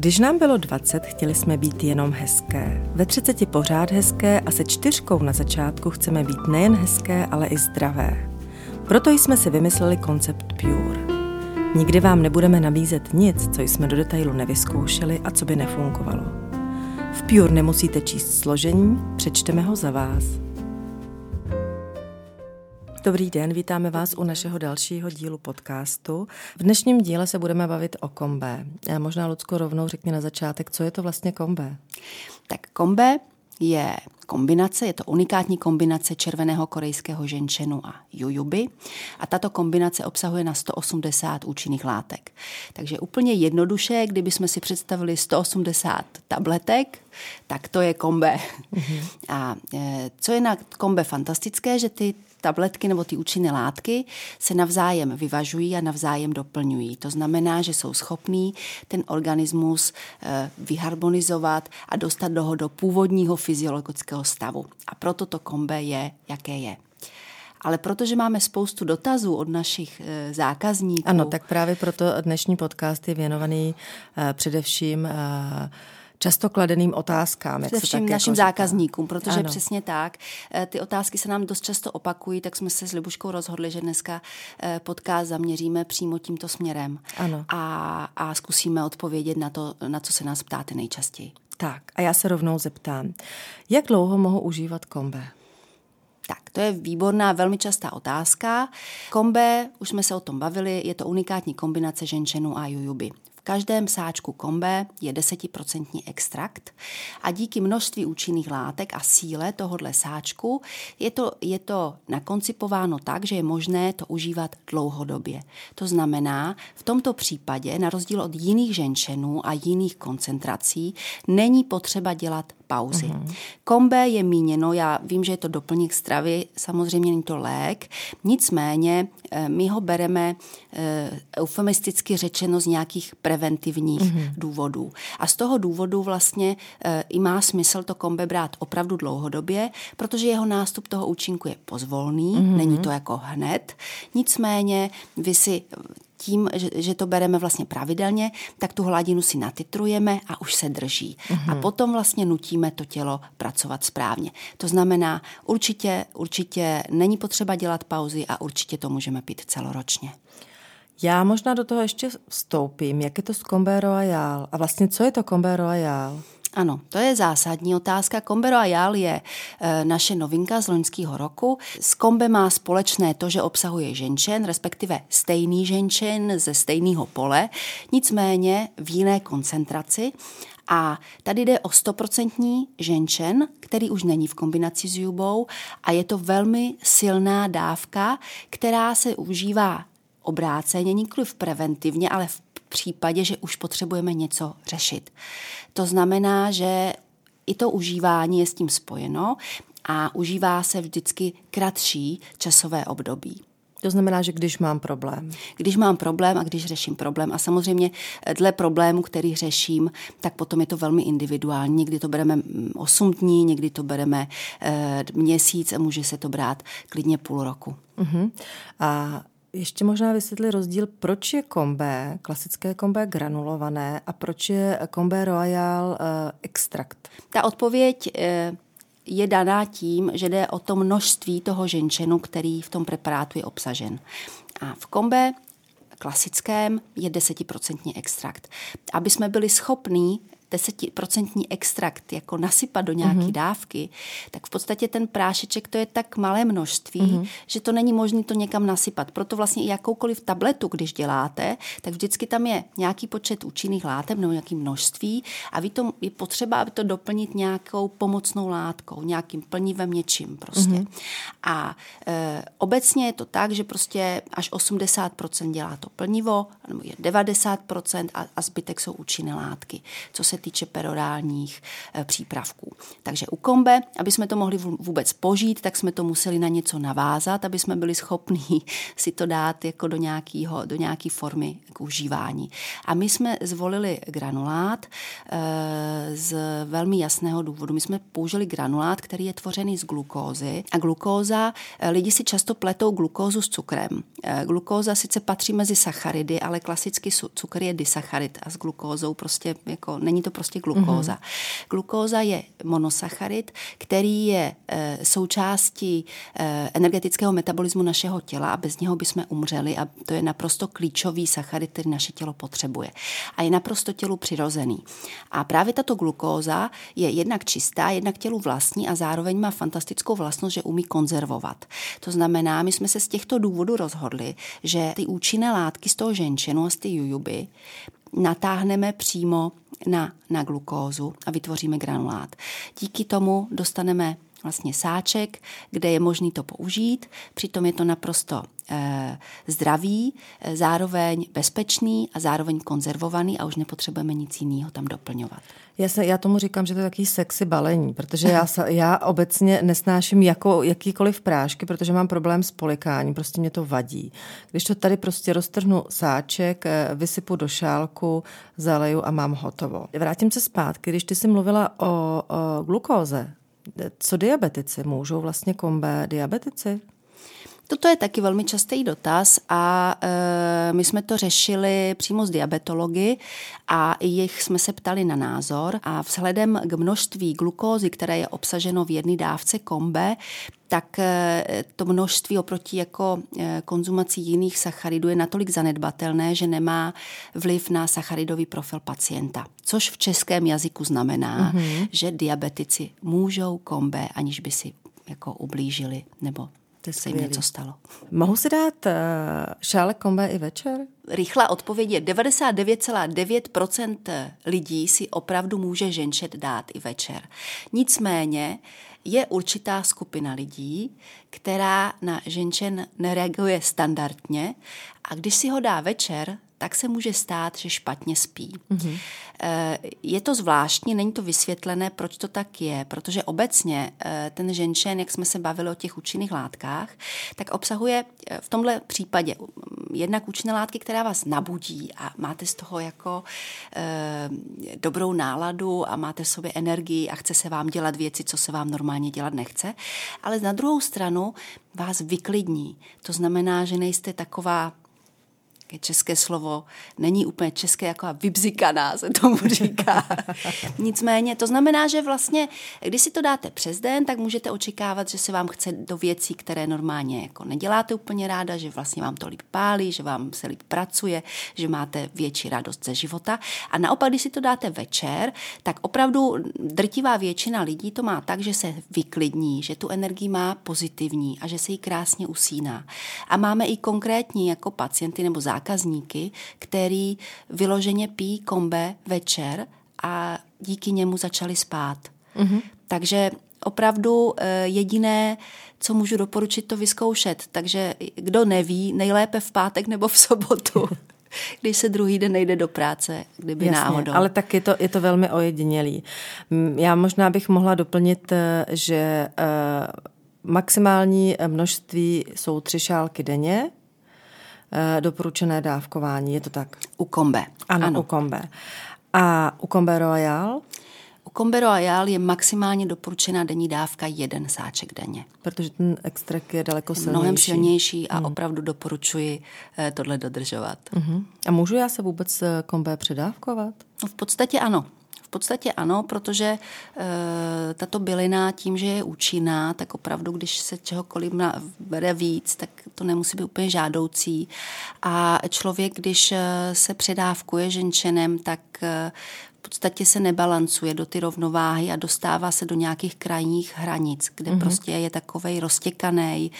Když nám bylo 20, chtěli jsme být jenom hezké. Ve 30 pořád hezké a se čtyřkou na začátku chceme být nejen hezké, ale i zdravé. Proto jsme si vymysleli koncept Pure. Nikdy vám nebudeme nabízet nic, co jsme do detailu nevyzkoušeli a co by nefungovalo. V Pure nemusíte číst složení, přečteme ho za vás. Dobrý den, vítáme vás u našeho dalšího dílu podcastu. V dnešním díle se budeme bavit o kombe. Možná, Lucko, rovnou řekni na začátek, co je to vlastně kombe? Tak kombe je kombinace, je to unikátní kombinace červeného korejského ženčenu a jujuby a tato kombinace obsahuje na 180 účinných látek. Takže úplně jednoduše, kdyby jsme si představili 180 tabletek, tak to je kombe. Mm-hmm. A e, co je na kombe fantastické, že ty tabletky nebo ty účinné látky se navzájem vyvažují a navzájem doplňují. To znamená, že jsou schopní ten organismus eh, vyharmonizovat a dostat ho do původního fyziologického stavu. A proto to kombe je, jaké je. Ale protože máme spoustu dotazů od našich eh, zákazníků. Ano, tak právě proto dnešní podcast je věnovaný uh, především často kladeným otázkám. Jak Především tak našim jako zákazníkům, protože ano. přesně tak. Eh, ty otázky se nám dost často opakují, tak jsme se s Libuškou rozhodli, že dneska eh, podcast zaměříme přímo tímto směrem. Ano. A, a zkusíme odpovědět na to, na co se nás ptáte nejčastěji. Tak a já se rovnou zeptám, jak dlouho mohu užívat kombe? Tak, to je výborná, velmi častá otázka. Kombe, už jsme se o tom bavili, je to unikátní kombinace ženčenu a jujuby každém sáčku kombe je 10% extrakt a díky množství účinných látek a síle tohohle sáčku je to, je to nakoncipováno tak, že je možné to užívat dlouhodobě. To znamená, v tomto případě, na rozdíl od jiných ženčenů a jiných koncentrací, není potřeba dělat pauzy. Mm-hmm. Kombe je míněno, já vím, že je to doplněk stravy, samozřejmě není to lék, nicméně eh, my ho bereme eh, eufemisticky řečeno z nějakých preventivních mm-hmm. důvodů. A z toho důvodu vlastně eh, i má smysl to kombe brát opravdu dlouhodobě, protože jeho nástup toho účinku je pozvolný, mm-hmm. není to jako hned, nicméně vy si tím, že, že to bereme vlastně pravidelně, tak tu hladinu si natitrujeme a už se drží. Mm-hmm. A potom vlastně nutíme to tělo pracovat správně. To znamená, určitě, určitě není potřeba dělat pauzy a určitě to můžeme pít celoročně. Já možná do toho ještě vstoupím. Jak je to s Combe Royal? A vlastně co je to Combe Royal? Ano, to je zásadní otázka. Combe Royal je e, naše novinka z loňského roku. S Combe má společné to, že obsahuje ženčen, respektive stejný ženčen ze stejného pole, nicméně v jiné koncentraci. A tady jde o 100% ženčen, který už není v kombinaci s jubou a je to velmi silná dávka, která se užívá obráceně, nikoliv preventivně, ale v případě, že už potřebujeme něco řešit. To znamená, že i to užívání je s tím spojeno a užívá se vždycky kratší časové období. To znamená, že když mám problém. Když mám problém a když řeším problém. A samozřejmě dle problému, který řeším, tak potom je to velmi individuální. Někdy to bereme 8 mm, dní, někdy to bereme e, měsíc a může se to brát klidně půl roku. Uh-huh. A ještě možná vysvětli rozdíl, proč je kombé, klasické kombé granulované a proč je kombé royal uh, extrakt? Ta odpověď uh, je daná tím, že jde o to množství toho ženčenu, který v tom preparátu je obsažen. A v kombe klasickém je desetiprocentní extrakt. Aby jsme byli schopní desetiprocentní extrakt jako nasypat do nějaké mm-hmm. dávky, tak v podstatě ten prášeček to je tak malé množství, mm-hmm. že to není možné to někam nasypat. Proto vlastně i jakoukoliv tabletu, když děláte, tak vždycky tam je nějaký počet účinných látek nebo nějaký množství a vy to je potřeba, aby to doplnit nějakou pomocnou látkou, nějakým plnivem něčím prostě. Mm-hmm. A e, obecně je to tak, že prostě až 80% dělá to plnivo, nebo je 90% a, a zbytek jsou účinné látky. Co se týče perorálních e, přípravků. Takže u kombe, aby jsme to mohli vůbec požít, tak jsme to museli na něco navázat, aby jsme byli schopní si to dát jako do, nějakého, do nějaké formy k užívání. A my jsme zvolili granulát e, z velmi jasného důvodu. My jsme použili granulát, který je tvořený z glukózy a glukóza, e, lidi si často pletou glukózu s cukrem. Glukóza sice patří mezi sacharidy, ale klasicky cukr je disacharid a s glukózou prostě jako není to prostě glukóza. Mm-hmm. Glukóza je monosacharid, který je e, součástí e, energetického metabolismu našeho těla a bez něho bychom umřeli a to je naprosto klíčový sacharid, který naše tělo potřebuje. A je naprosto tělu přirozený. A právě tato glukóza je jednak čistá, jednak tělu vlastní a zároveň má fantastickou vlastnost, že umí konzervovat. To znamená, my jsme se z těchto důvodů rozhodli, že ty účinné látky z toho ženčenu a z ty jujuby natáhneme přímo na, na glukózu a vytvoříme granulát. Díky tomu dostaneme vlastně sáček, kde je možný to použít. Přitom je to naprosto e, zdravý, e, zároveň bezpečný a zároveň konzervovaný a už nepotřebujeme nic jiného tam doplňovat. Já, se, já tomu říkám, že to je takový sexy balení, protože já, já obecně nesnáším jako, jakýkoliv prášky, protože mám problém s polikáním, prostě mě to vadí. Když to tady prostě roztrhnu sáček, eh, vysypu do šálku, zaleju a mám hotovo. Vrátím se zpátky, když ty jsi mluvila o, o glukóze, co diabetici? Můžou vlastně kombe diabetici? Toto je taky velmi častý dotaz a e, my jsme to řešili přímo s diabetology a jich jsme se ptali na názor a vzhledem k množství glukózy, které je obsaženo v jedné dávce kombe, tak e, to množství oproti jako e, konzumací jiných sacharidů je natolik zanedbatelné, že nemá vliv na sacharidový profil pacienta. Což v českém jazyku znamená, mm-hmm. že diabetici můžou kombe, aniž by si jako ublížili nebo to se jim něco stalo. Mohu si dát uh, šálek kombe i večer? Rychlá odpověď je 99,9% lidí si opravdu může ženšet dát i večer. Nicméně je určitá skupina lidí, která na ženčen nereaguje standardně a když si ho dá večer, tak se může stát, že špatně spí. Mm-hmm. Je to zvláštní, není to vysvětlené, proč to tak je, protože obecně eh, ten ženšen, jak jsme se bavili o těch účinných látkách, tak obsahuje eh, v tomhle případě mm, jednak účinné látky, která vás nabudí a máte z toho jako dobrou náladu a máte v sobě energii a chce se vám dělat věci, co se vám normálně dělat nechce, ale na druhou stranu vás vyklidní. To znamená, že nejste taková české slovo není úplně české, jako vybzikaná se tomu říká. Nicméně to znamená, že vlastně, když si to dáte přes den, tak můžete očekávat, že se vám chce do věcí, které normálně jako neděláte úplně ráda, že vlastně vám to líp pálí, že vám se líp pracuje, že máte větší radost ze života. A naopak, když si to dáte večer, tak opravdu drtivá většina lidí to má tak, že se vyklidní, že tu energii má pozitivní a že se jí krásně usíná. A máme i konkrétní jako pacienty nebo zákazníky, zákazníky, který vyloženě pí kombe večer a díky němu začali spát. Mm-hmm. Takže opravdu eh, jediné, co můžu doporučit, to vyzkoušet. Takže kdo neví, nejlépe v pátek nebo v sobotu. když se druhý den nejde do práce, kdyby Jasně, náhodou. Ale tak je to, je to velmi ojedinělý. Já možná bych mohla doplnit, eh, že eh, maximální množství jsou tři šálky denně, doporučené dávkování, je to tak? U kombe. Ano, ano. u kombe. A u kombe royal? U kombe royal je maximálně doporučená denní dávka jeden sáček denně. Protože ten extrakt je daleko silnější. Mnohem silnější a hmm. opravdu doporučuji eh, tohle dodržovat. Uh-huh. A můžu já se vůbec eh, kombe předávkovat? No v podstatě ano podstatě ano, protože e, tato bylina tím, že je účinná, tak opravdu, když se čehokoliv bere víc, tak to nemusí být úplně žádoucí. A člověk, když eh, se předávkuje ženčenem, tak e, v podstatě se nebalancuje do ty rovnováhy a dostává se do nějakých krajních hranic, kde mm-hmm. prostě je takovej roztěkaný.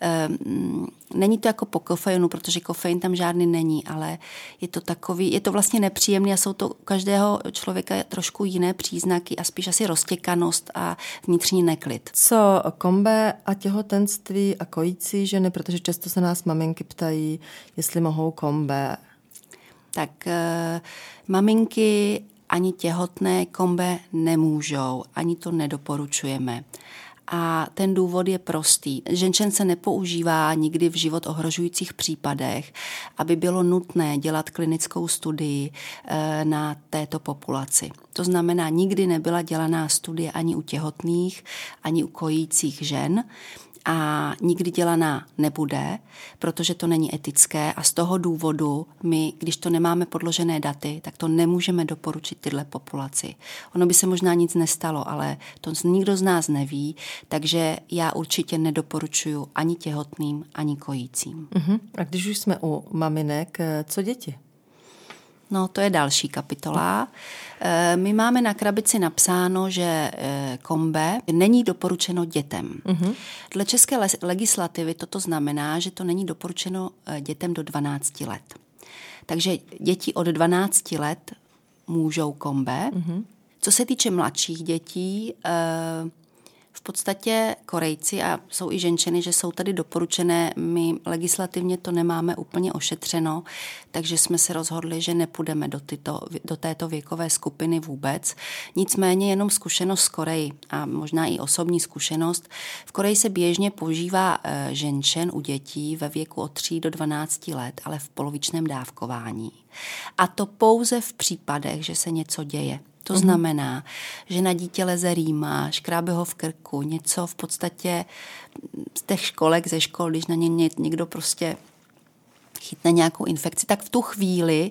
Ehm, není to jako po kofeinu, protože kofein tam žádný není, ale je to takový, je to vlastně nepříjemný a jsou to u každého člověka trošku jiné příznaky a spíš asi roztěkanost a vnitřní neklid. Co kombe a těhotenství a kojící ženy, protože často se nás maminky ptají, jestli mohou kombe. Tak uh, maminky ani těhotné kombe nemůžou, ani to nedoporučujeme. A ten důvod je prostý. Ženčen se nepoužívá nikdy v život ohrožujících případech, aby bylo nutné dělat klinickou studii eh, na této populaci. To znamená, nikdy nebyla dělaná studie ani u těhotných, ani u kojících žen a nikdy dělaná nebude, protože to není etické a z toho důvodu my, když to nemáme podložené daty, tak to nemůžeme doporučit tyhle populaci. Ono by se možná nic nestalo, ale to nikdo z nás neví, takže já určitě nedoporučuju ani těhotným, ani kojícím. Uh-huh. A když už jsme u maminek, co děti? No, to je další kapitola. Eh, my máme na krabici napsáno, že eh, kombe není doporučeno dětem. Uh-huh. Dle české legislativy toto znamená, že to není doporučeno eh, dětem do 12 let. Takže děti od 12 let můžou kombe. Uh-huh. Co se týče mladších dětí, v podstatě Korejci a jsou i ženčeny, že jsou tady doporučené. My legislativně to nemáme úplně ošetřeno, takže jsme se rozhodli, že nepůjdeme do, tyto, do této věkové skupiny vůbec. Nicméně jenom zkušenost z Koreji a možná i osobní zkušenost. V Koreji se běžně používá eh, ženčen u dětí ve věku od 3 do 12 let, ale v polovičném dávkování. A to pouze v případech, že se něco děje. To mm-hmm. znamená, že na dítě leze rýma, škrábe ho v krku, něco v podstatě z těch školek, ze škol, když na ně někdo prostě chytne nějakou infekci, tak v tu chvíli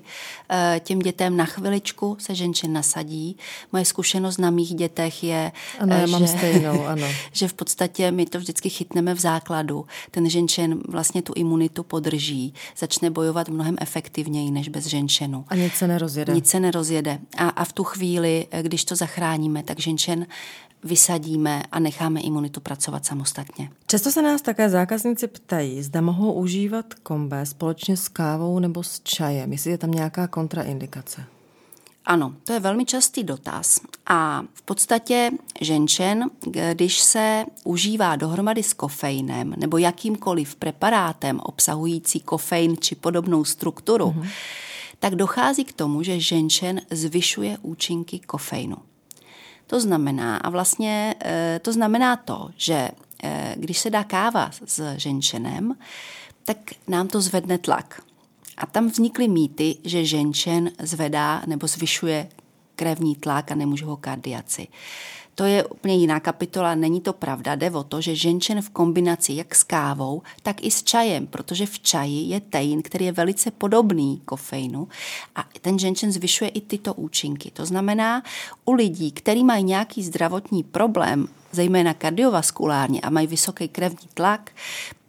eh, těm dětem na chviličku se ženčin nasadí. Moje zkušenost na mých dětech je, ano, já že, mám stejnou, ano. že v podstatě my to vždycky chytneme v základu. Ten ženčen vlastně tu imunitu podrží, začne bojovat mnohem efektivněji než bez ženčenu. A nic se nerozjede. Nic se nerozjede. A, a v tu chvíli, eh, když to zachráníme, tak ženčen vysadíme a necháme imunitu pracovat samostatně. Často se nás také zákazníci ptají, zda mohou užívat kombe společně s kávou nebo s čajem, jestli je tam nějaká kontraindikace. Ano, to je velmi častý dotaz. A v podstatě ženčen, když se užívá dohromady s kofeinem nebo jakýmkoliv preparátem obsahující kofein či podobnou strukturu, mm-hmm. tak dochází k tomu, že ženčen zvyšuje účinky kofeinu. To znamená, a vlastně eh, to znamená to, že eh, když se dá káva s ženčenem, tak nám to zvedne tlak. A tam vznikly mýty, že ženčen zvedá nebo zvyšuje krevní tlak a nemůže ho kardiaci. To je úplně jiná kapitola, není to pravda. Jde o to, že ženčen v kombinaci jak s kávou, tak i s čajem, protože v čaji je tein, který je velice podobný kofeinu a ten ženčen zvyšuje i tyto účinky. To znamená, u lidí, kteří mají nějaký zdravotní problém, zejména kardiovaskulárně a mají vysoký krevní tlak,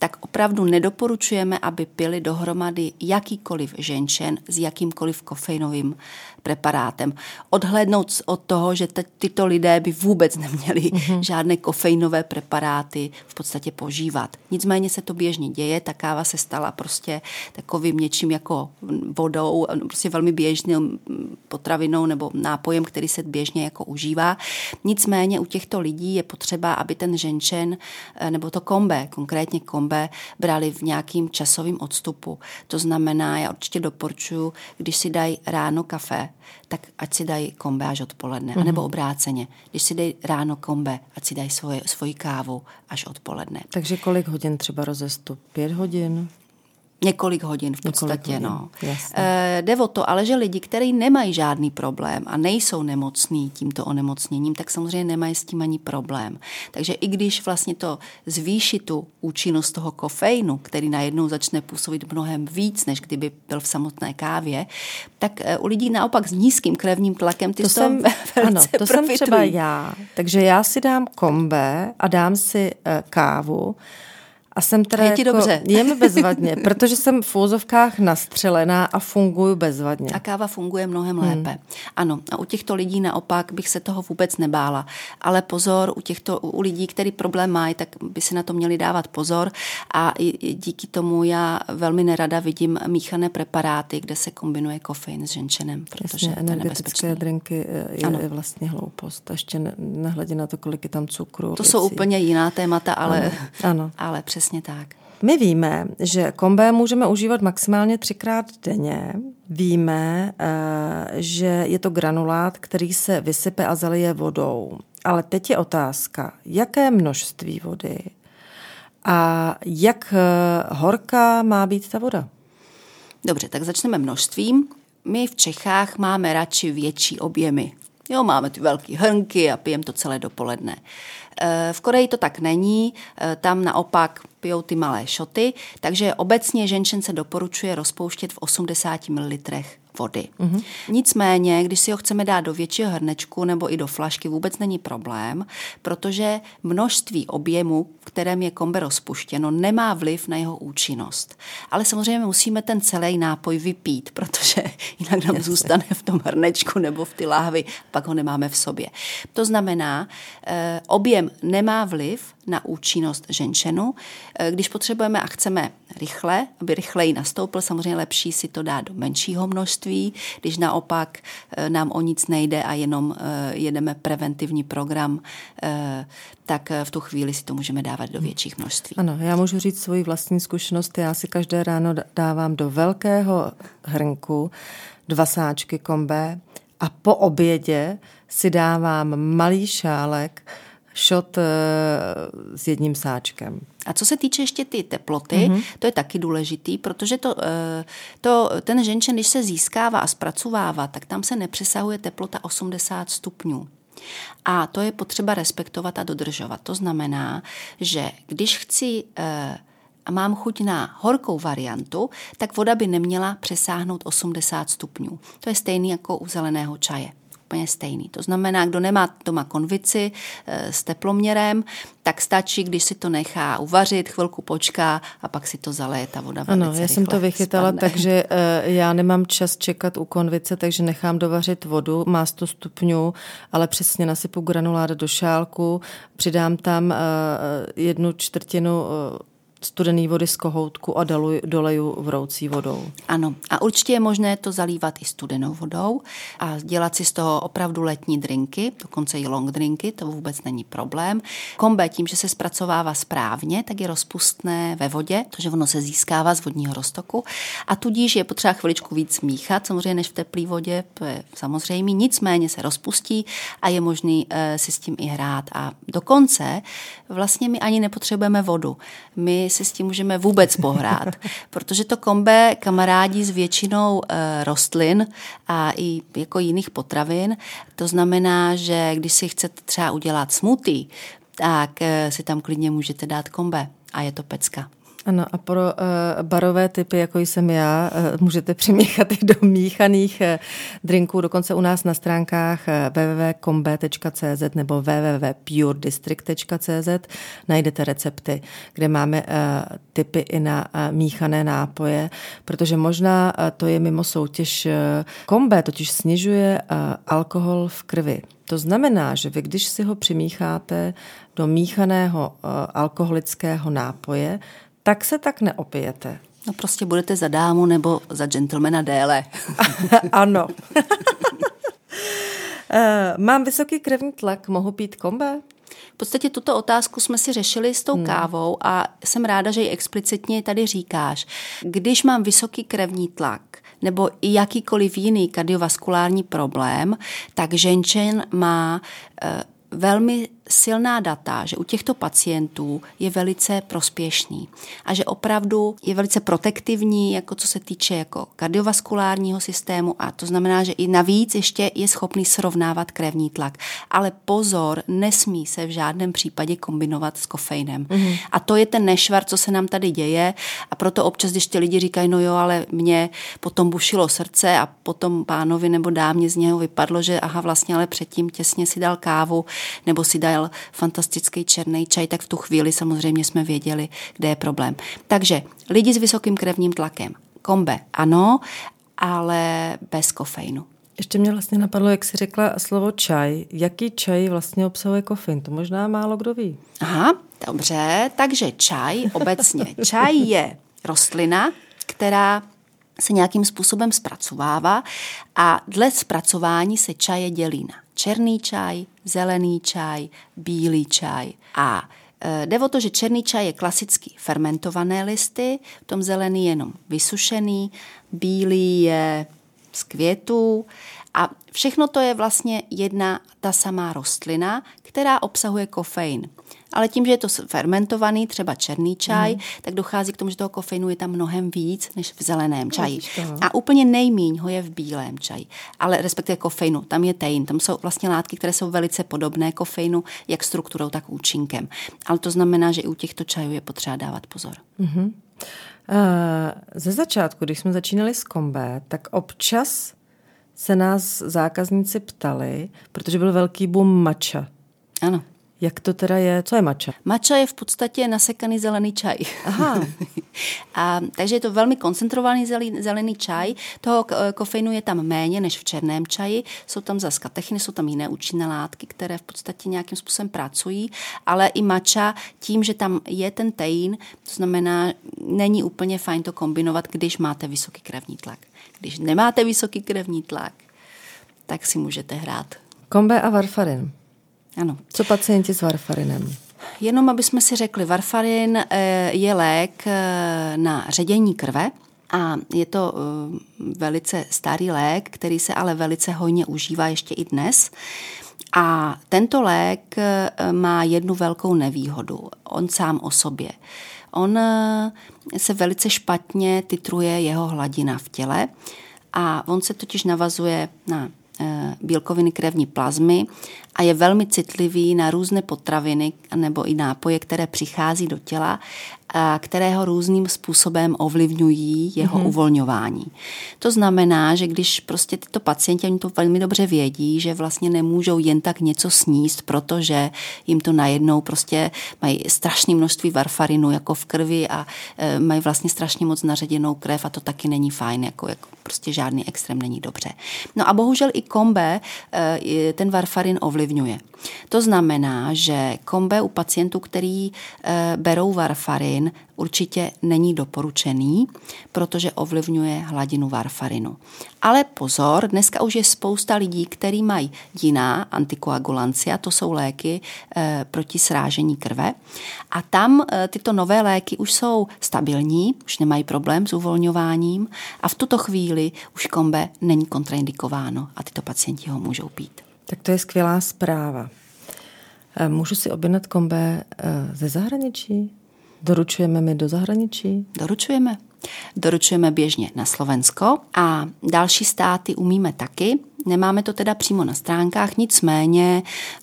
tak opravdu nedoporučujeme, aby pili dohromady jakýkoliv ženčen s jakýmkoliv kofeinovým preparátem. Odhlednout od toho, že tyto lidé by vůbec neměli mm-hmm. žádné kofeinové preparáty v podstatě požívat. Nicméně se to běžně děje, ta káva se stala prostě takovým něčím jako vodou, prostě velmi běžným potravinou nebo nápojem, který se běžně jako užívá. Nicméně u těchto lidí je potřeba, aby ten ženčen eh, nebo to kombe, konkrétně kombe, brali v nějakým časovým odstupu. To znamená, já určitě doporučuji, když si dají ráno kafe, tak ať si dají kombe až odpoledne, mm-hmm. anebo obráceně. Když si dají ráno kombe, ať si dají svoje, svoji kávu až odpoledne. Takže kolik hodin třeba rozestup? Pět hodin? Několik hodin v podstatě, hodin, no. E, jde o to, ale že lidi, kteří nemají žádný problém a nejsou nemocní tímto onemocněním, tak samozřejmě nemají s tím ani problém. Takže i když vlastně to zvýší tu účinnost toho kofeinu, který najednou začne působit mnohem víc, než kdyby byl v samotné kávě, tak e, u lidí naopak s nízkým krevním tlakem ty to, jsem, ano, to profitují. jsem třeba já. Takže já si dám kombe a dám si e, kávu a jsem teda je ti jako, dobře. Je mi bezvadně, protože jsem v úzovkách nastřelená a funguju bezvadně. A káva funguje mnohem hmm. lépe. Ano, a u těchto lidí naopak bych se toho vůbec nebála. Ale pozor, u těchto u lidí, který problém mají, tak by si na to měli dávat pozor. A díky tomu já velmi nerada vidím míchané preparáty, kde se kombinuje kofein s ženčenem, protože Jasně, to energetické drinky eh, je, ano. je vlastně hloupost. A ještě nehledě na to, kolik je tam cukru. To věcí. jsou úplně jiná témata, ale, ano. ano. ale přes Přesně tak. My víme, že kombé můžeme užívat maximálně třikrát denně. Víme, eh, že je to granulát, který se vysype a zalije vodou. Ale teď je otázka, jaké množství vody a jak eh, horká má být ta voda? Dobře, tak začneme množstvím. My v Čechách máme radši větší objemy. Jo, máme ty velké hrnky a pijeme to celé dopoledne. Eh, v Koreji to tak není, eh, tam naopak pijou ty malé šoty, takže obecně ženšen se doporučuje rozpouštět v 80 ml vody. Mm-hmm. Nicméně, když si ho chceme dát do většího hrnečku nebo i do flašky, vůbec není problém, protože množství objemu, v kterém je kombe rozpuštěno, nemá vliv na jeho účinnost. Ale samozřejmě musíme ten celý nápoj vypít, protože jinak nám zůstane v tom hrnečku nebo v ty láhvi, pak ho nemáme v sobě. To znamená, eh, objem nemá vliv na účinnost ženšenu. Eh, když potřebujeme a chceme rychle, aby rychleji nastoupil, samozřejmě lepší si to dát do menšího množství. Když naopak eh, nám o nic nejde a jenom eh, jedeme preventivní program, tak v tu chvíli si to můžeme dávat do větších množství. Ano, já můžu říct svoji vlastní zkušenost. Já si každé ráno dávám do velkého hrnku dva sáčky kombé a po obědě si dávám malý šálek šot eh, s jedním sáčkem. A co se týče ještě ty teploty, mm-hmm. to je taky důležitý, protože to, eh, to, ten ženčen, když se získává a zpracovává, tak tam se nepřesahuje teplota 80 stupňů. A to je potřeba respektovat a dodržovat. To znamená, že když chci eh, a mám chuť na horkou variantu, tak voda by neměla přesáhnout 80 stupňů. To je stejný jako u zeleného čaje úplně stejný. To znamená, kdo nemá doma konvici e, s teploměrem, tak stačí, když si to nechá uvařit, chvilku počká a pak si to zaleje ta voda Ano, já jsem to vychytala, spadne. takže e, já nemám čas čekat u konvice, takže nechám dovařit vodu, má 100 stupňů, ale přesně nasypu granulát do šálku, přidám tam e, jednu čtvrtinu studený vody z kohoutku a daluj, doleju vroucí vodou. Ano, a určitě je možné to zalívat i studenou vodou a dělat si z toho opravdu letní drinky, dokonce i long drinky, to vůbec není problém. Kombe tím, že se zpracovává správně, tak je rozpustné ve vodě, protože ono se získává z vodního roztoku a tudíž je potřeba chviličku víc míchat, samozřejmě než v teplé vodě, to je samozřejmě, nicméně se rozpustí a je možný e, si s tím i hrát a dokonce vlastně my ani nepotřebujeme vodu. My si s tím můžeme vůbec pohrát, protože to kombe kamarádí s většinou e, rostlin a i jako jiných potravin. To znamená, že když si chcete třeba udělat smoothie, tak e, si tam klidně můžete dát kombe a je to pecka. Ano, a pro uh, barové typy, jako jsem já, uh, můžete přimíchat i do míchaných uh, drinků, dokonce u nás na stránkách www.combe.cz nebo www.puredistrict.cz najdete recepty, kde máme uh, typy i na uh, míchané nápoje, protože možná uh, to je mimo soutěž. Kombe totiž snižuje uh, alkohol v krvi. To znamená, že vy, když si ho přimícháte do míchaného uh, alkoholického nápoje, tak se tak neopijete. No prostě budete za dámu nebo za gentlemana déle. ano. Eh, mám vysoký krevní tlak, mohu pít kombe? V podstatě tuto otázku jsme si řešili s tou hmm. kávou a jsem ráda, že ji explicitně tady říkáš. Když mám vysoký krevní tlak nebo i jakýkoliv jiný kardiovaskulární problém, tak ženčen má eh, velmi silná data, že u těchto pacientů je velice prospěšný a že opravdu je velice protektivní, jako co se týče jako kardiovaskulárního systému a to znamená, že i navíc ještě je schopný srovnávat krevní tlak. Ale pozor, nesmí se v žádném případě kombinovat s kofeinem. Mm-hmm. A to je ten nešvar, co se nám tady děje a proto občas, když ti lidi říkají, no jo, ale mě potom bušilo srdce a potom pánovi nebo dámě z něho vypadlo, že aha, vlastně ale předtím těsně si dal kávu nebo si dal fantastický černý čaj, tak v tu chvíli samozřejmě jsme věděli, kde je problém. Takže lidi s vysokým krevním tlakem, kombe ano, ale bez kofeinu. Ještě mě vlastně napadlo, jak jsi řekla slovo čaj. Jaký čaj vlastně obsahuje kofein? To možná málo kdo ví. Aha, dobře. Takže čaj obecně. Čaj je rostlina, která se nějakým způsobem zpracovává a dle zpracování se čaje dělí na černý čaj, zelený čaj, bílý čaj. A Eh, jde o to, že černý čaj je klasicky fermentované listy, v tom zelený je jenom vysušený, bílý je z květů a všechno to je vlastně jedna ta samá rostlina, která obsahuje kofein. Ale tím, že je to fermentovaný, třeba černý čaj, mm. tak dochází k tomu, že toho kofeinu je tam mnohem víc než v zeleném čaji. A úplně nejmíň ho je v bílém čaji. Ale respektive kofeinu, tam je tein, tam jsou vlastně látky, které jsou velice podobné kofeinu, jak strukturou, tak účinkem. Ale to znamená, že i u těchto čajů je potřeba dávat pozor. Mm-hmm. Ze začátku, když jsme začínali s kombé, tak občas se nás zákazníci ptali, protože byl velký boom mača. Ano. Jak to teda je? Co je mača? Mača je v podstatě nasekaný zelený čaj. Aha. a, takže je to velmi koncentrovaný zelený čaj. Toho kofeinu je tam méně než v černém čaji. Jsou tam zase katechiny, jsou tam jiné účinné látky, které v podstatě nějakým způsobem pracují, ale i mača tím, že tam je ten tein, to znamená, není úplně fajn to kombinovat, když máte vysoký krevní tlak. Když nemáte vysoký krevní tlak, tak si můžete hrát. Kombe a varfarin. Ano. Co pacienti s varfarinem? Jenom, aby jsme si řekli, varfarin eh, je lék eh, na ředění krve, a je to eh, velice starý lék, který se ale velice hojně užívá ještě i dnes. A tento lék má jednu velkou nevýhodu. On sám o sobě. On se velice špatně titruje jeho hladina v těle a on se totiž navazuje na bílkoviny krevní plazmy a je velmi citlivý na různé potraviny nebo i nápoje, které přichází do těla, které ho různým způsobem ovlivňují jeho mm-hmm. uvolňování. To znamená, že když prostě tyto pacienti, oni to velmi dobře vědí, že vlastně nemůžou jen tak něco sníst, protože jim to najednou prostě mají strašné množství varfarinu jako v krvi a e, mají vlastně strašně moc naředěnou krev a to taky není fajn, jako, jako prostě žádný extrém není dobře. No a bohužel i kombe e, ten varfarin ovlivňuje ovlivňuje. To znamená, že kombe u pacientů, který e, berou varfarin, určitě není doporučený, protože ovlivňuje hladinu varfarinu. Ale pozor, dneska už je spousta lidí, kteří mají jiná antikoagulancia, to jsou léky e, proti srážení krve. A tam e, tyto nové léky už jsou stabilní, už nemají problém s uvolňováním a v tuto chvíli už kombe není kontraindikováno a tyto pacienti ho můžou pít. Tak to je skvělá zpráva. Eh, můžu si objednat kombe eh, ze zahraničí? Doručujeme mi do zahraničí? Doručujeme. Doručujeme běžně na Slovensko a další státy umíme taky. Nemáme to teda přímo na stránkách, nicméně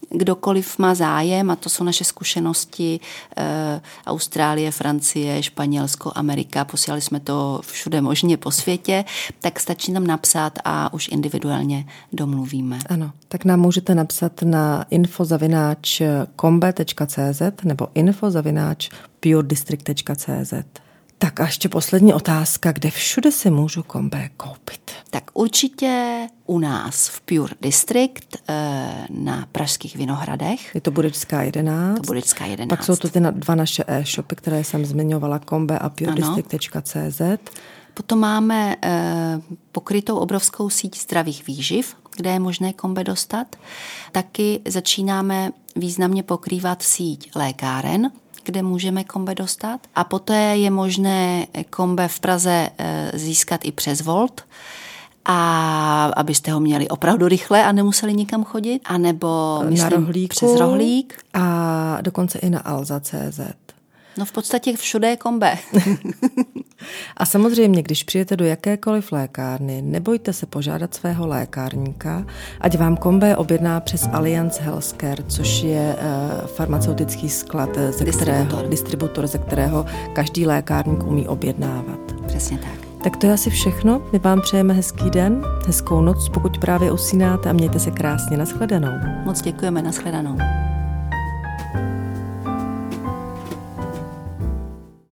kdokoliv má zájem, a to jsou naše zkušenosti, e, Austrálie, Francie, Španělsko, Amerika, posílali jsme to všude možně po světě, tak stačí nám napsat a už individuálně domluvíme. Ano, tak nám můžete napsat na infozavináč.combe.cz nebo infozavináč.puredistrict.cz. Tak a ještě poslední otázka, kde všude se můžu kombé koupit? Tak určitě u nás v Pure District eh, na Pražských Vinohradech. Je to Budečská 11. To Budečská 11. Pak jsou to ty dva naše e-shopy, které jsem zmiňovala, kombe a puredistrict.cz. Potom máme eh, pokrytou obrovskou síť zdravých výživ, kde je možné kombe dostat. Taky začínáme významně pokrývat síť lékáren, kde můžeme kombe dostat. A poté je možné kombe v Praze eh, získat i přes Volt, a abyste ho měli opravdu rychle a nemuseli nikam chodit, anebo myslím, na rohlíku přes rohlík. A dokonce i na alza.cz. No v podstatě všude je kombe. a samozřejmě, když přijete do jakékoliv lékárny, nebojte se požádat svého lékárníka, ať vám kombe objedná přes Alliance Healthcare, což je uh, farmaceutický sklad, ze distributor. kterého, distributor, ze kterého každý lékárník umí objednávat. Přesně tak. Tak to je asi všechno. My vám přejeme hezký den, hezkou noc, pokud právě usínáte a mějte se krásně. Naschledanou. Moc děkujeme, naschledanou.